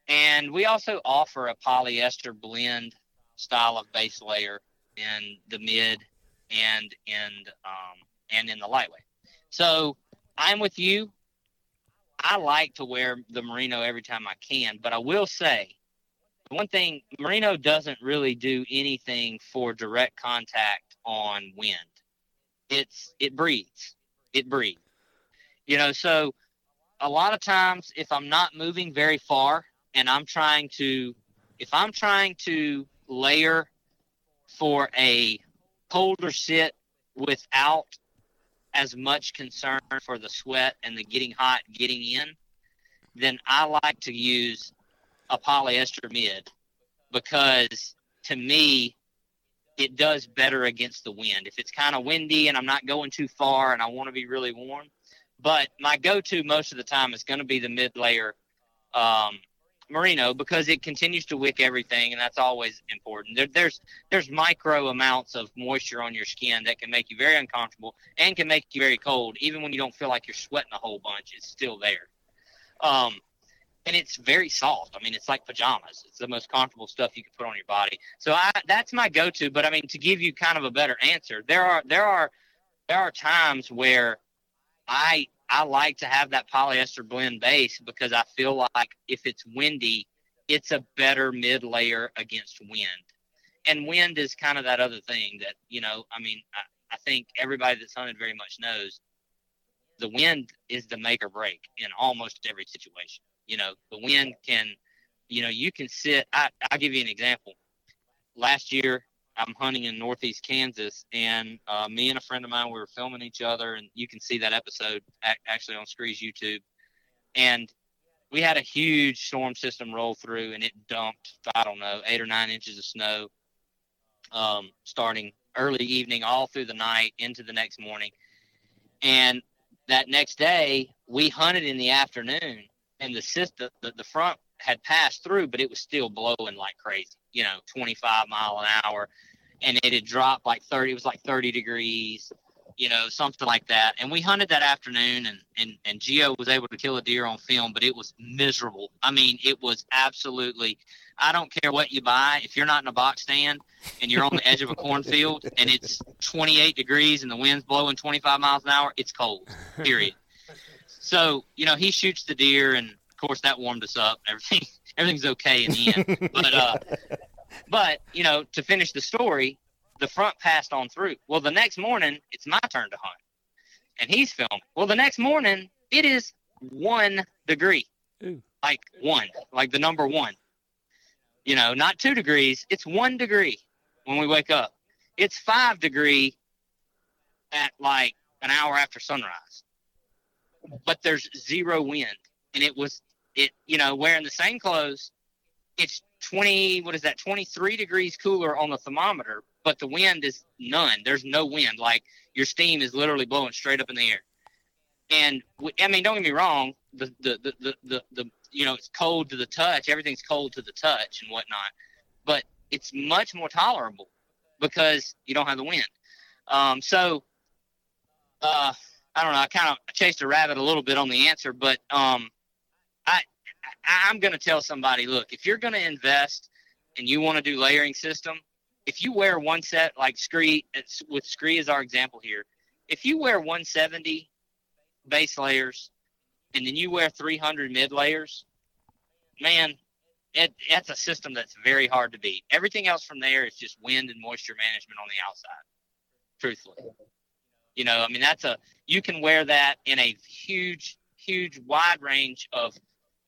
And we also offer a polyester blend style of base layer in the mid and in um, and in the lightweight. So I'm with you. I like to wear the merino every time I can, but I will say one thing: merino doesn't really do anything for direct contact on wind. It's it breathes. It breathes. You know, so a lot of times if I'm not moving very far and I'm trying to, if I'm trying to layer for a colder sit without as much concern for the sweat and the getting hot getting in, then I like to use a polyester mid because to me it does better against the wind. If it's kind of windy and I'm not going too far and I want to be really warm, but my go-to most of the time is going to be the mid layer um, merino because it continues to wick everything, and that's always important. There, there's there's micro amounts of moisture on your skin that can make you very uncomfortable and can make you very cold, even when you don't feel like you're sweating a whole bunch. It's still there, um, and it's very soft. I mean, it's like pajamas. It's the most comfortable stuff you can put on your body. So I, that's my go-to. But I mean, to give you kind of a better answer, there are there are there are times where I I like to have that polyester blend base because I feel like if it's windy, it's a better mid layer against wind. And wind is kind of that other thing that, you know, I mean, I, I think everybody that's hunted very much knows the wind is the make or break in almost every situation. You know, the wind can, you know, you can sit. I, I'll give you an example. Last year, I'm hunting in northeast Kansas, and uh, me and a friend of mine we were filming each other, and you can see that episode actually on Scree's YouTube. And we had a huge storm system roll through, and it dumped I don't know eight or nine inches of snow, um, starting early evening all through the night into the next morning. And that next day, we hunted in the afternoon, and the system, the, the front had passed through, but it was still blowing like crazy, you know, 25 mile an hour. And it had dropped like 30 it was like 30 degrees you know something like that. And we hunted that afternoon and and and geo was able to kill a deer on film but it was miserable. I mean it was absolutely i don't care what you buy if you're not in a box stand and you're on the edge of a cornfield and it's 28 degrees and the wind's blowing 25 miles an hour it's cold period. So you know he shoots the deer and of course that warmed us up everything everything's okay in the end but uh but, you know, to finish the story, the front passed on through. Well, the next morning, it's my turn to hunt. And he's filming. Well, the next morning, it is one degree. Ooh. Like one, like the number one. You know, not two degrees, it's one degree when we wake up. It's five degree at like an hour after sunrise. But there's zero wind. And it was it, you know, wearing the same clothes, it's 20 what is that 23 degrees cooler on the thermometer but the wind is none. There's no wind. Like your steam is literally blowing straight up in the air. And i mean don't get me wrong the the the the, the, the you know it's cold to the touch. Everything's cold to the touch and whatnot. But it's much more tolerable because you don't have the wind. Um, so uh, i don't know. I kind of chased a rabbit a little bit on the answer but um, I'm going to tell somebody, look, if you're going to invest and you want to do layering system, if you wear one set like Scree, with Scree as our example here, if you wear 170 base layers and then you wear 300 mid layers, man, it, that's a system that's very hard to beat. Everything else from there is just wind and moisture management on the outside, truthfully. You know, I mean, that's a, you can wear that in a huge, huge wide range of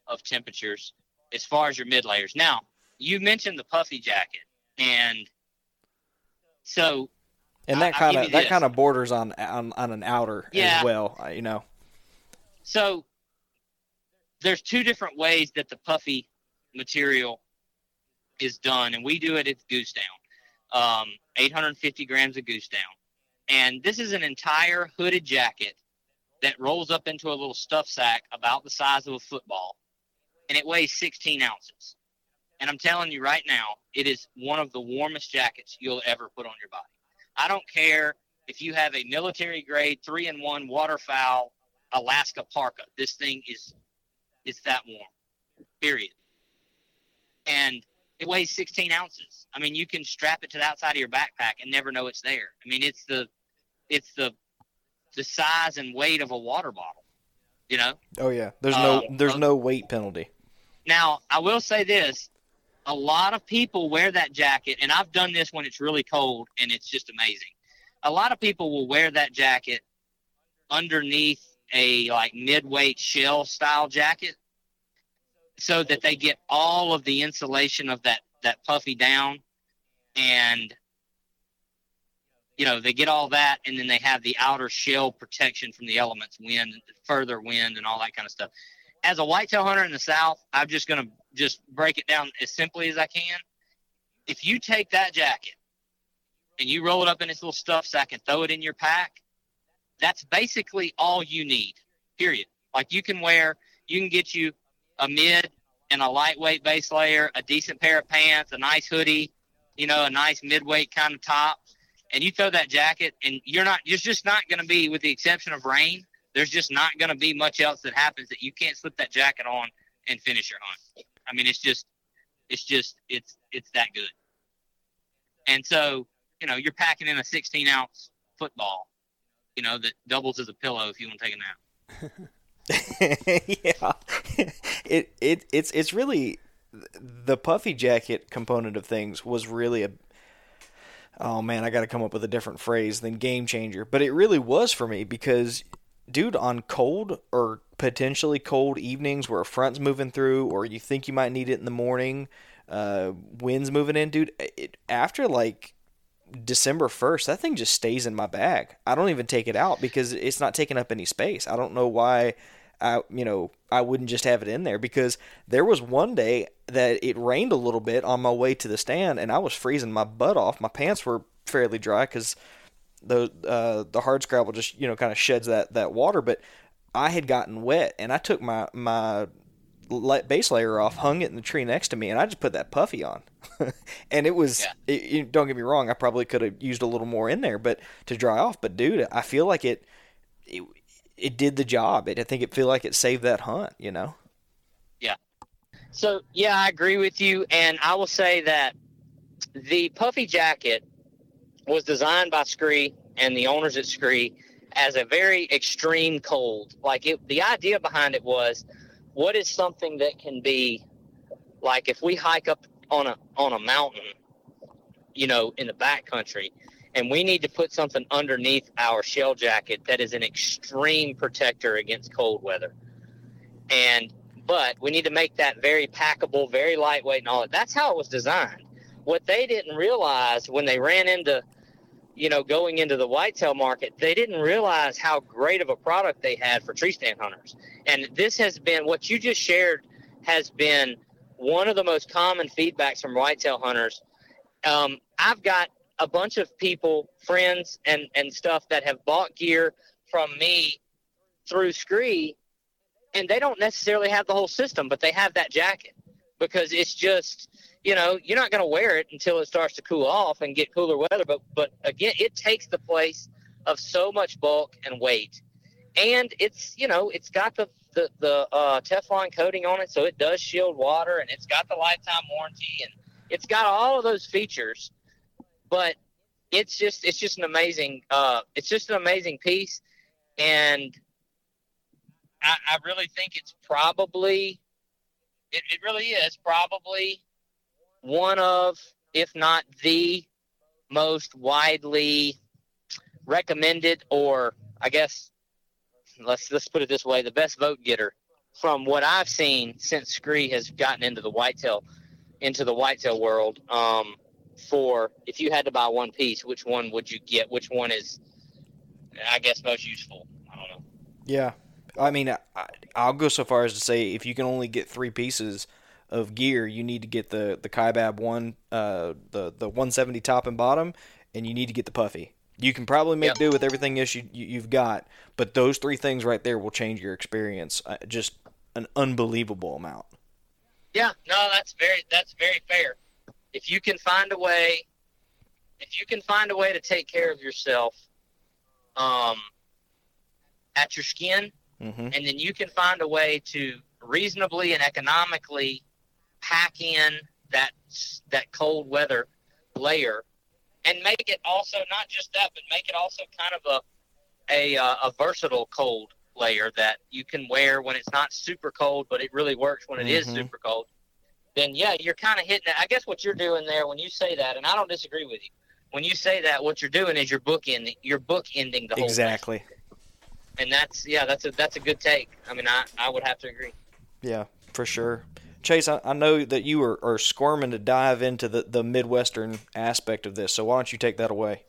of temperatures as far as your mid layers. Now, you mentioned the puffy jacket, and so and that kind of that kind of borders on, on on an outer yeah. as well, uh, you know. So there's two different ways that the puffy material is done, and we do it at Goose Down. Um, 850 grams of Goose Down, and this is an entire hooded jacket that rolls up into a little stuff sack about the size of a football and it weighs 16 ounces. And I'm telling you right now, it is one of the warmest jackets you'll ever put on your body. I don't care if you have a military grade three in one waterfowl Alaska parka. This thing is it's that warm. Period. And it weighs 16 ounces. I mean, you can strap it to the outside of your backpack and never know it's there. I mean, it's the it's the the size and weight of a water bottle. You know? Oh yeah. There's no um, there's no weight penalty. Now, I will say this. A lot of people wear that jacket, and I've done this when it's really cold, and it's just amazing. A lot of people will wear that jacket underneath a like mid-weight shell style jacket so that they get all of the insulation of that that puffy down and you know they get all that and then they have the outer shell protection from the elements wind further wind and all that kind of stuff. As a whitetail hunter in the south i'm just going to just break it down as simply as i can. If you take that jacket and you roll it up in this little stuff sack and throw it in your pack that's basically all you need period. Like you can wear you can get you a mid and a lightweight base layer a decent pair of pants a nice hoodie you know a nice midweight kind of top and you throw that jacket and you're not you're just not going to be with the exception of rain there's just not going to be much else that happens that you can't slip that jacket on and finish your hunt. I mean it's just it's just it's it's that good. And so you know you're packing in a 16 ounce football you know that doubles as a pillow if you want to take a nap. Yeah, it it it's it's really the puffy jacket component of things was really a oh man, I got to come up with a different phrase than game changer, but it really was for me because dude, on cold or potentially cold evenings where a front's moving through or you think you might need it in the morning, uh, winds moving in, dude, it, after like December 1st, that thing just stays in my bag. I don't even take it out because it's not taking up any space. I don't know why I, you know, I wouldn't just have it in there because there was one day that it rained a little bit on my way to the stand and I was freezing my butt off. My pants were fairly dry because the uh, the Hardscrabble just you know kind of sheds that that water, but I had gotten wet and I took my my base layer off, hung it in the tree next to me, and I just put that puffy on. and it was, yeah. it, it, don't get me wrong, I probably could have used a little more in there, but to dry off. But dude, I feel like it, it, it did the job. It, I think it feel like it saved that hunt. You know. Yeah. So yeah, I agree with you, and I will say that the puffy jacket was designed by Scree and the owners at Scree as a very extreme cold. Like it, the idea behind it was what is something that can be like if we hike up on a on a mountain, you know, in the back country, and we need to put something underneath our shell jacket that is an extreme protector against cold weather. And but we need to make that very packable, very lightweight, and all that. That's how it was designed. What they didn't realize when they ran into you know, going into the whitetail market, they didn't realize how great of a product they had for tree stand hunters. And this has been what you just shared has been one of the most common feedbacks from whitetail hunters. Um, I've got a bunch of people, friends, and and stuff that have bought gear from me through Scree, and they don't necessarily have the whole system, but they have that jacket because it's just you know, you're not going to wear it until it starts to cool off and get cooler weather. But but again, it takes the place of so much bulk and weight, and it's you know it's got the the, the uh, Teflon coating on it, so it does shield water, and it's got the lifetime warranty, and it's got all of those features. But it's just it's just an amazing uh, it's just an amazing piece, and I, I really think it's probably it, it really is probably one of, if not the most widely recommended, or I guess let's let's put it this way, the best vote getter from what I've seen since Scree has gotten into the whitetail into the whitetail world. Um, for if you had to buy one piece, which one would you get? Which one is, I guess, most useful? I don't know. Yeah, I mean, I, will go so far as to say if you can only get three pieces of gear, you need to get the the Kaibab one, uh, the the 170 top and bottom, and you need to get the puffy. You can probably make yep. do with everything else you, you have got, but those three things right there will change your experience uh, just an unbelievable amount. Yeah, no, that's very that's very fair. If you can find a way, if you can find a way to take care of yourself, um, at your skin, mm-hmm. and then you can find a way to reasonably and economically pack in that that cold weather layer and make it also not just that, but make it also kind of a a, uh, a versatile cold layer that you can wear when it's not super cold, but it really works when it mm-hmm. is super cold. Then yeah, you're kind of hitting it. I guess what you're doing there when you say that, and I don't disagree with you. When you say that, what you're doing is you're book ending, you're bookending the whole exactly. Thing. and that's yeah, that's a that's a good take. I mean, I I would have to agree. Yeah, for sure. Chase, I, I know that you are, are squirming to dive into the, the Midwestern aspect of this, so why don't you take that away?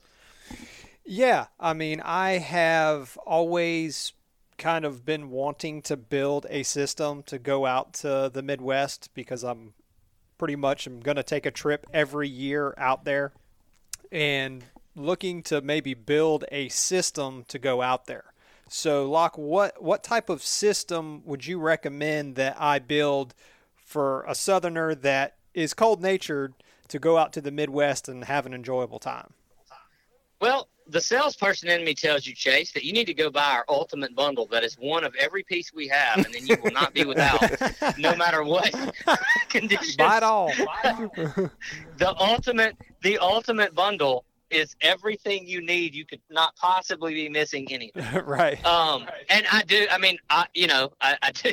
Yeah, I mean, I have always kind of been wanting to build a system to go out to the Midwest because I'm pretty much I'm going to take a trip every year out there and looking to maybe build a system to go out there. So, Locke, what what type of system would you recommend that I build for a southerner that is cold natured to go out to the Midwest and have an enjoyable time? Well, the salesperson in me tells you, Chase, that you need to go buy our ultimate bundle. That is one of every piece we have, and then you will not be without, no matter what conditions. Buy it all. the ultimate, the ultimate bundle is everything you need. You could not possibly be missing anything. right. Um, and I do. I mean, I, you know, I, I do.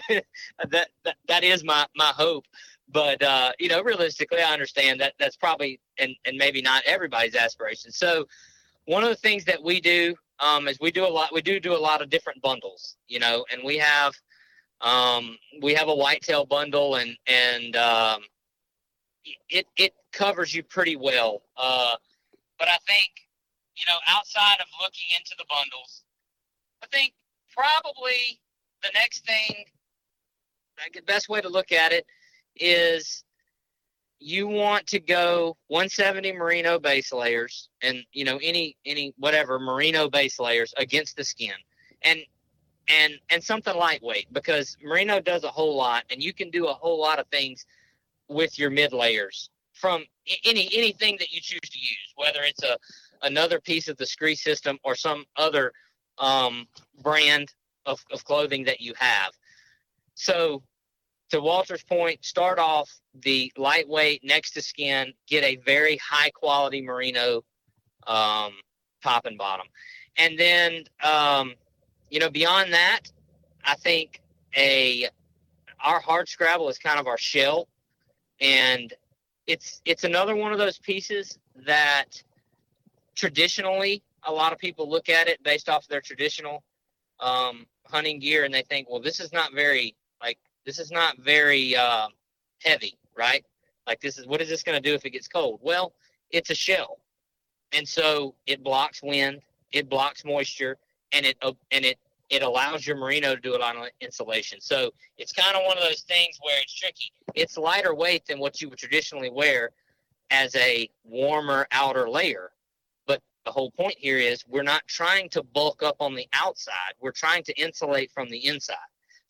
that, that that is my my hope. But uh, you know, realistically, I understand that that's probably and and maybe not everybody's aspiration. So one of the things that we do um, is we do a lot. We do do a lot of different bundles, you know, and we have um, we have a whitetail bundle, and and um, it it covers you pretty well. Uh, but I think you know, outside of looking into the bundles, I think probably the next thing, the best way to look at it is you want to go 170 merino base layers and you know any any whatever merino base layers against the skin. And and and something lightweight because merino does a whole lot and you can do a whole lot of things with your mid layers from any anything that you choose to use whether it's a another piece of the scree system or some other um, brand of, of clothing that you have. So to Walter's point, start off the lightweight next to skin, get a very high quality merino um, top and bottom. And then, um, you know, beyond that, I think a our Hardscrabble is kind of our shell, and it's it's another one of those pieces that traditionally a lot of people look at it based off of their traditional um, hunting gear, and they think, well, this is not very this is not very uh, heavy, right? Like this is what is this going to do if it gets cold? Well, it's a shell, and so it blocks wind, it blocks moisture, and it and it it allows your merino to do a lot of insulation. So it's kind of one of those things where it's tricky. It's lighter weight than what you would traditionally wear as a warmer outer layer. But the whole point here is we're not trying to bulk up on the outside. We're trying to insulate from the inside.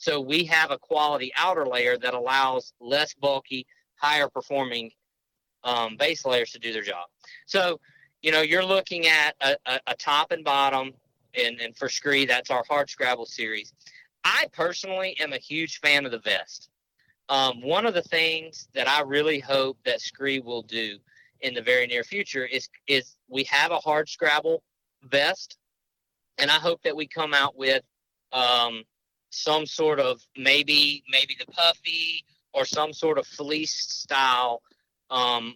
So we have a quality outer layer that allows less bulky, higher performing um, base layers to do their job. So, you know, you're looking at a, a, a top and bottom, and, and for Scree, that's our Hardscrabble series. I personally am a huge fan of the vest. Um, one of the things that I really hope that Scree will do in the very near future is is we have a Hardscrabble vest, and I hope that we come out with um, some sort of maybe maybe the puffy or some sort of fleece style um,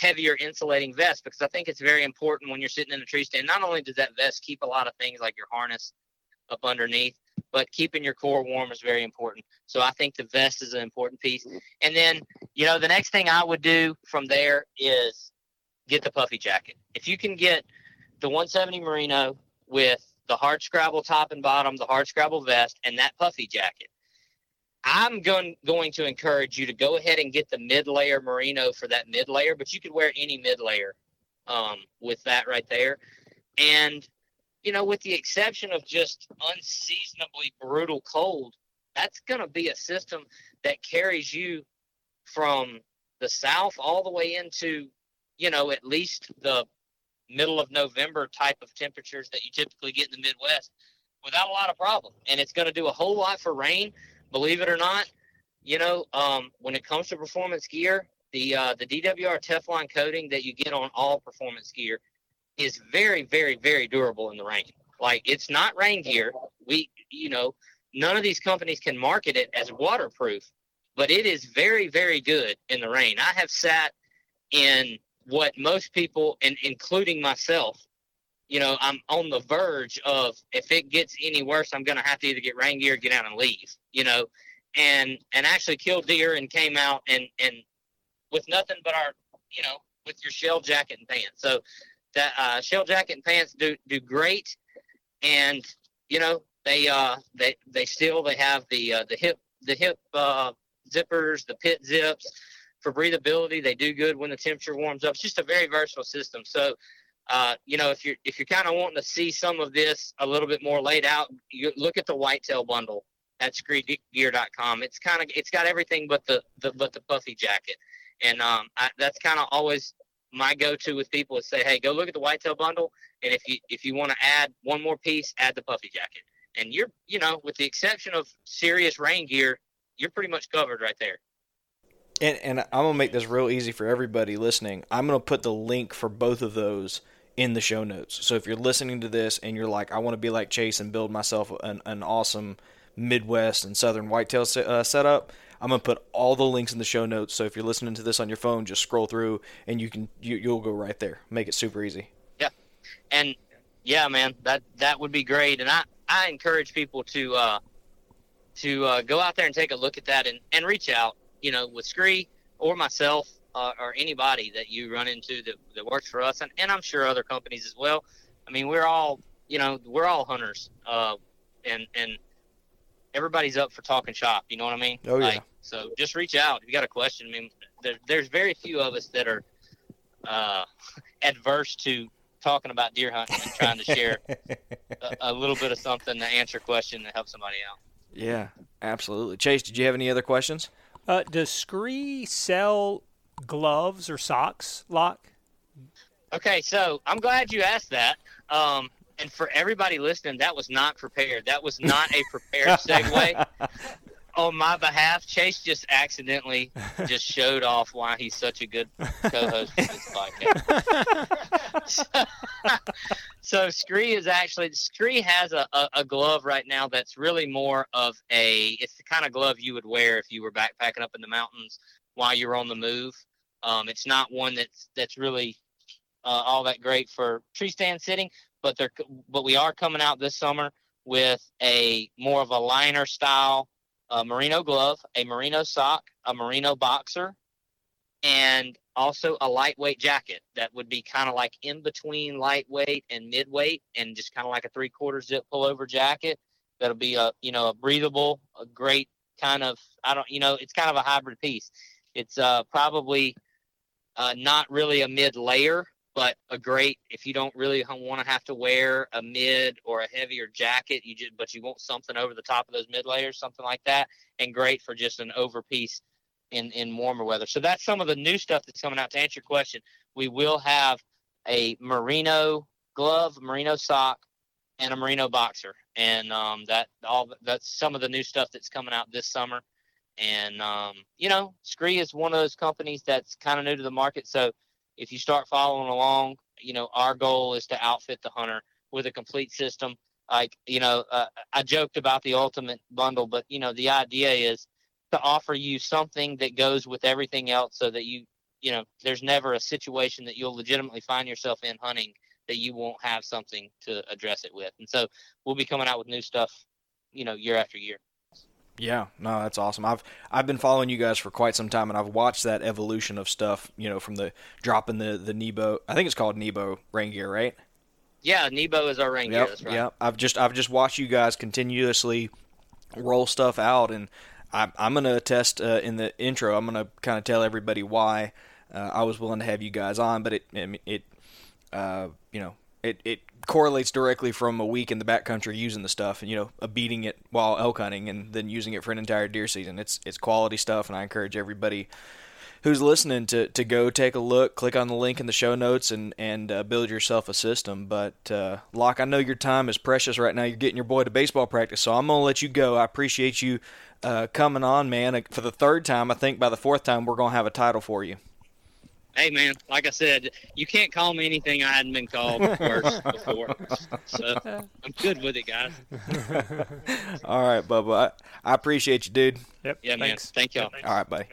heavier insulating vest because I think it's very important when you're sitting in a tree stand. Not only does that vest keep a lot of things like your harness up underneath, but keeping your core warm is very important. So I think the vest is an important piece. And then, you know, the next thing I would do from there is get the puffy jacket. If you can get the 170 merino with the Hardscrabble top and bottom, the Hardscrabble vest, and that puffy jacket. I'm going going to encourage you to go ahead and get the mid layer merino for that mid layer, but you could wear any mid layer um, with that right there. And you know, with the exception of just unseasonably brutal cold, that's going to be a system that carries you from the south all the way into, you know, at least the middle of November type of temperatures that you typically get in the Midwest without a lot of problem. And it's going to do a whole lot for rain, believe it or not. You know, um, when it comes to performance gear, the uh, the DWR Teflon coating that you get on all performance gear is very, very, very durable in the rain. Like it's not rain gear. We, you know, none of these companies can market it as waterproof, but it is very, very good in the rain. I have sat in what most people, and including myself, you know, I'm on the verge of if it gets any worse, I'm going to have to either get rain gear, get out and leave, you know, and and actually killed deer and came out and and with nothing but our, you know, with your shell jacket and pants. So that uh, shell jacket and pants do do great, and you know they uh they they still they have the uh, the hip the hip uh, zippers, the pit zips for breathability. They do good when the temperature warms up. It's just a very versatile system. So uh, you know, if you're if you're kind of wanting to see some of this a little bit more laid out, you look at the whitetail bundle at screegear.com. It's kind of it's got everything but the, the but the puffy jacket, and um, I, that's kind of always my go-to with people is say, hey, go look at the whitetail bundle, and if you if you want to add one more piece, add the puffy jacket, and you're you know, with the exception of serious rain gear, you're pretty much covered right there. And, and I'm gonna make this real easy for everybody listening. I'm gonna put the link for both of those in the show notes. So if you're listening to this and you're like, I want to be like Chase and build myself an, an awesome Midwest and Southern whitetail uh, setup, I'm gonna put all the links in the show notes. So if you're listening to this on your phone, just scroll through and you can you, you'll go right there. Make it super easy. Yeah, and yeah, man, that that would be great. And I I encourage people to uh, to uh, go out there and take a look at that and, and reach out. You know, with Scree or myself uh, or anybody that you run into that, that works for us, and, and I'm sure other companies as well. I mean, we're all, you know, we're all hunters, uh, and and everybody's up for talking shop. You know what I mean? Oh yeah. Like, so just reach out if you got a question. I mean, there, there's very few of us that are uh, adverse to talking about deer hunting and trying to share a, a, little bit of something to answer a question to help somebody out. Yeah, absolutely. Chase, did you have any other questions? Uh, does Scree sell gloves or socks, Locke? Okay, so I'm glad you asked that. Um, and for everybody listening, that was not prepared. That was not a prepared segue on my behalf. Chase just accidentally just showed off why he's such a good co-host for this podcast. so, so Scree is actually Scree has a, a, a, glove right now that's really more of a. It's the kind of glove you would wear if you were backpacking up in the mountains while you're on the move. Um, it's not one that's that's really uh, all that great for tree stand sitting, but they're but we are coming out this summer with a more of a liner style uh, merino glove, a merino sock, a merino boxer, and also a lightweight jacket that would be kind of like in between lightweight and midweight, and just kind of like a three quarter zip pullover jacket. That'll be a you know a breathable, a great kind of I don't you know it's kind of a hybrid piece. It's uh, probably uh, not really a mid layer, but a great if you don't really want to have to wear a mid or a heavier jacket, you just but you want something over the top of those mid layers, something like that, and great for just an over piece in in warmer weather. So that's some of the new stuff that's coming out. To answer your question, we will have a merino glove, merino sock, and a merino boxer, and um, that all that's some of the new stuff that's coming out this summer. And um, you know, Scree is one of those companies that's kind of new to the market. So if you start following along, you know, our goal is to outfit the hunter with a complete system. Like, you know, uh, I joked about the ultimate bundle, but you know, the idea is to offer you something that goes with everything else, so that you, you know, there's never a situation that you'll legitimately find yourself in hunting that you won't have something to address it with. And so we'll be coming out with new stuff, you know, year after year. Yeah, no, that's awesome. I've I've been following you guys for quite some time, and I've watched that evolution of stuff. You know, from the dropping the the Nebo. I think it's called Nebo rain gear, right? Yeah, Nebo is our rain yep, gear. That's right. Yeah, I've just I've just watched you guys continuously roll stuff out, and I, I'm going to attest uh, in the intro. I'm going to kind of tell everybody why uh, I was willing to have you guys on, but it it, it uh, you know it, it correlates directly from a week in the backcountry using the stuff and you know beating it while elk hunting and then using it for an entire deer season. It's it's quality stuff, and I encourage everybody who's listening to, to go take a look, click on the link in the show notes, and and uh, build yourself a system. But uh, Locke, I know your time is precious right now. You're getting your boy to baseball practice, so I'm gonna let you go. I appreciate you uh, coming on, man. For the third time, I think by the fourth time we're gonna have a title for you hey man, like I said, you can't call me anything I hadn't been called worse before. So I'm good with it, guys. All right, Bubba. I, I appreciate you, dude. Yep. Yeah, Thanks. man. Thank y'all. All right, bye.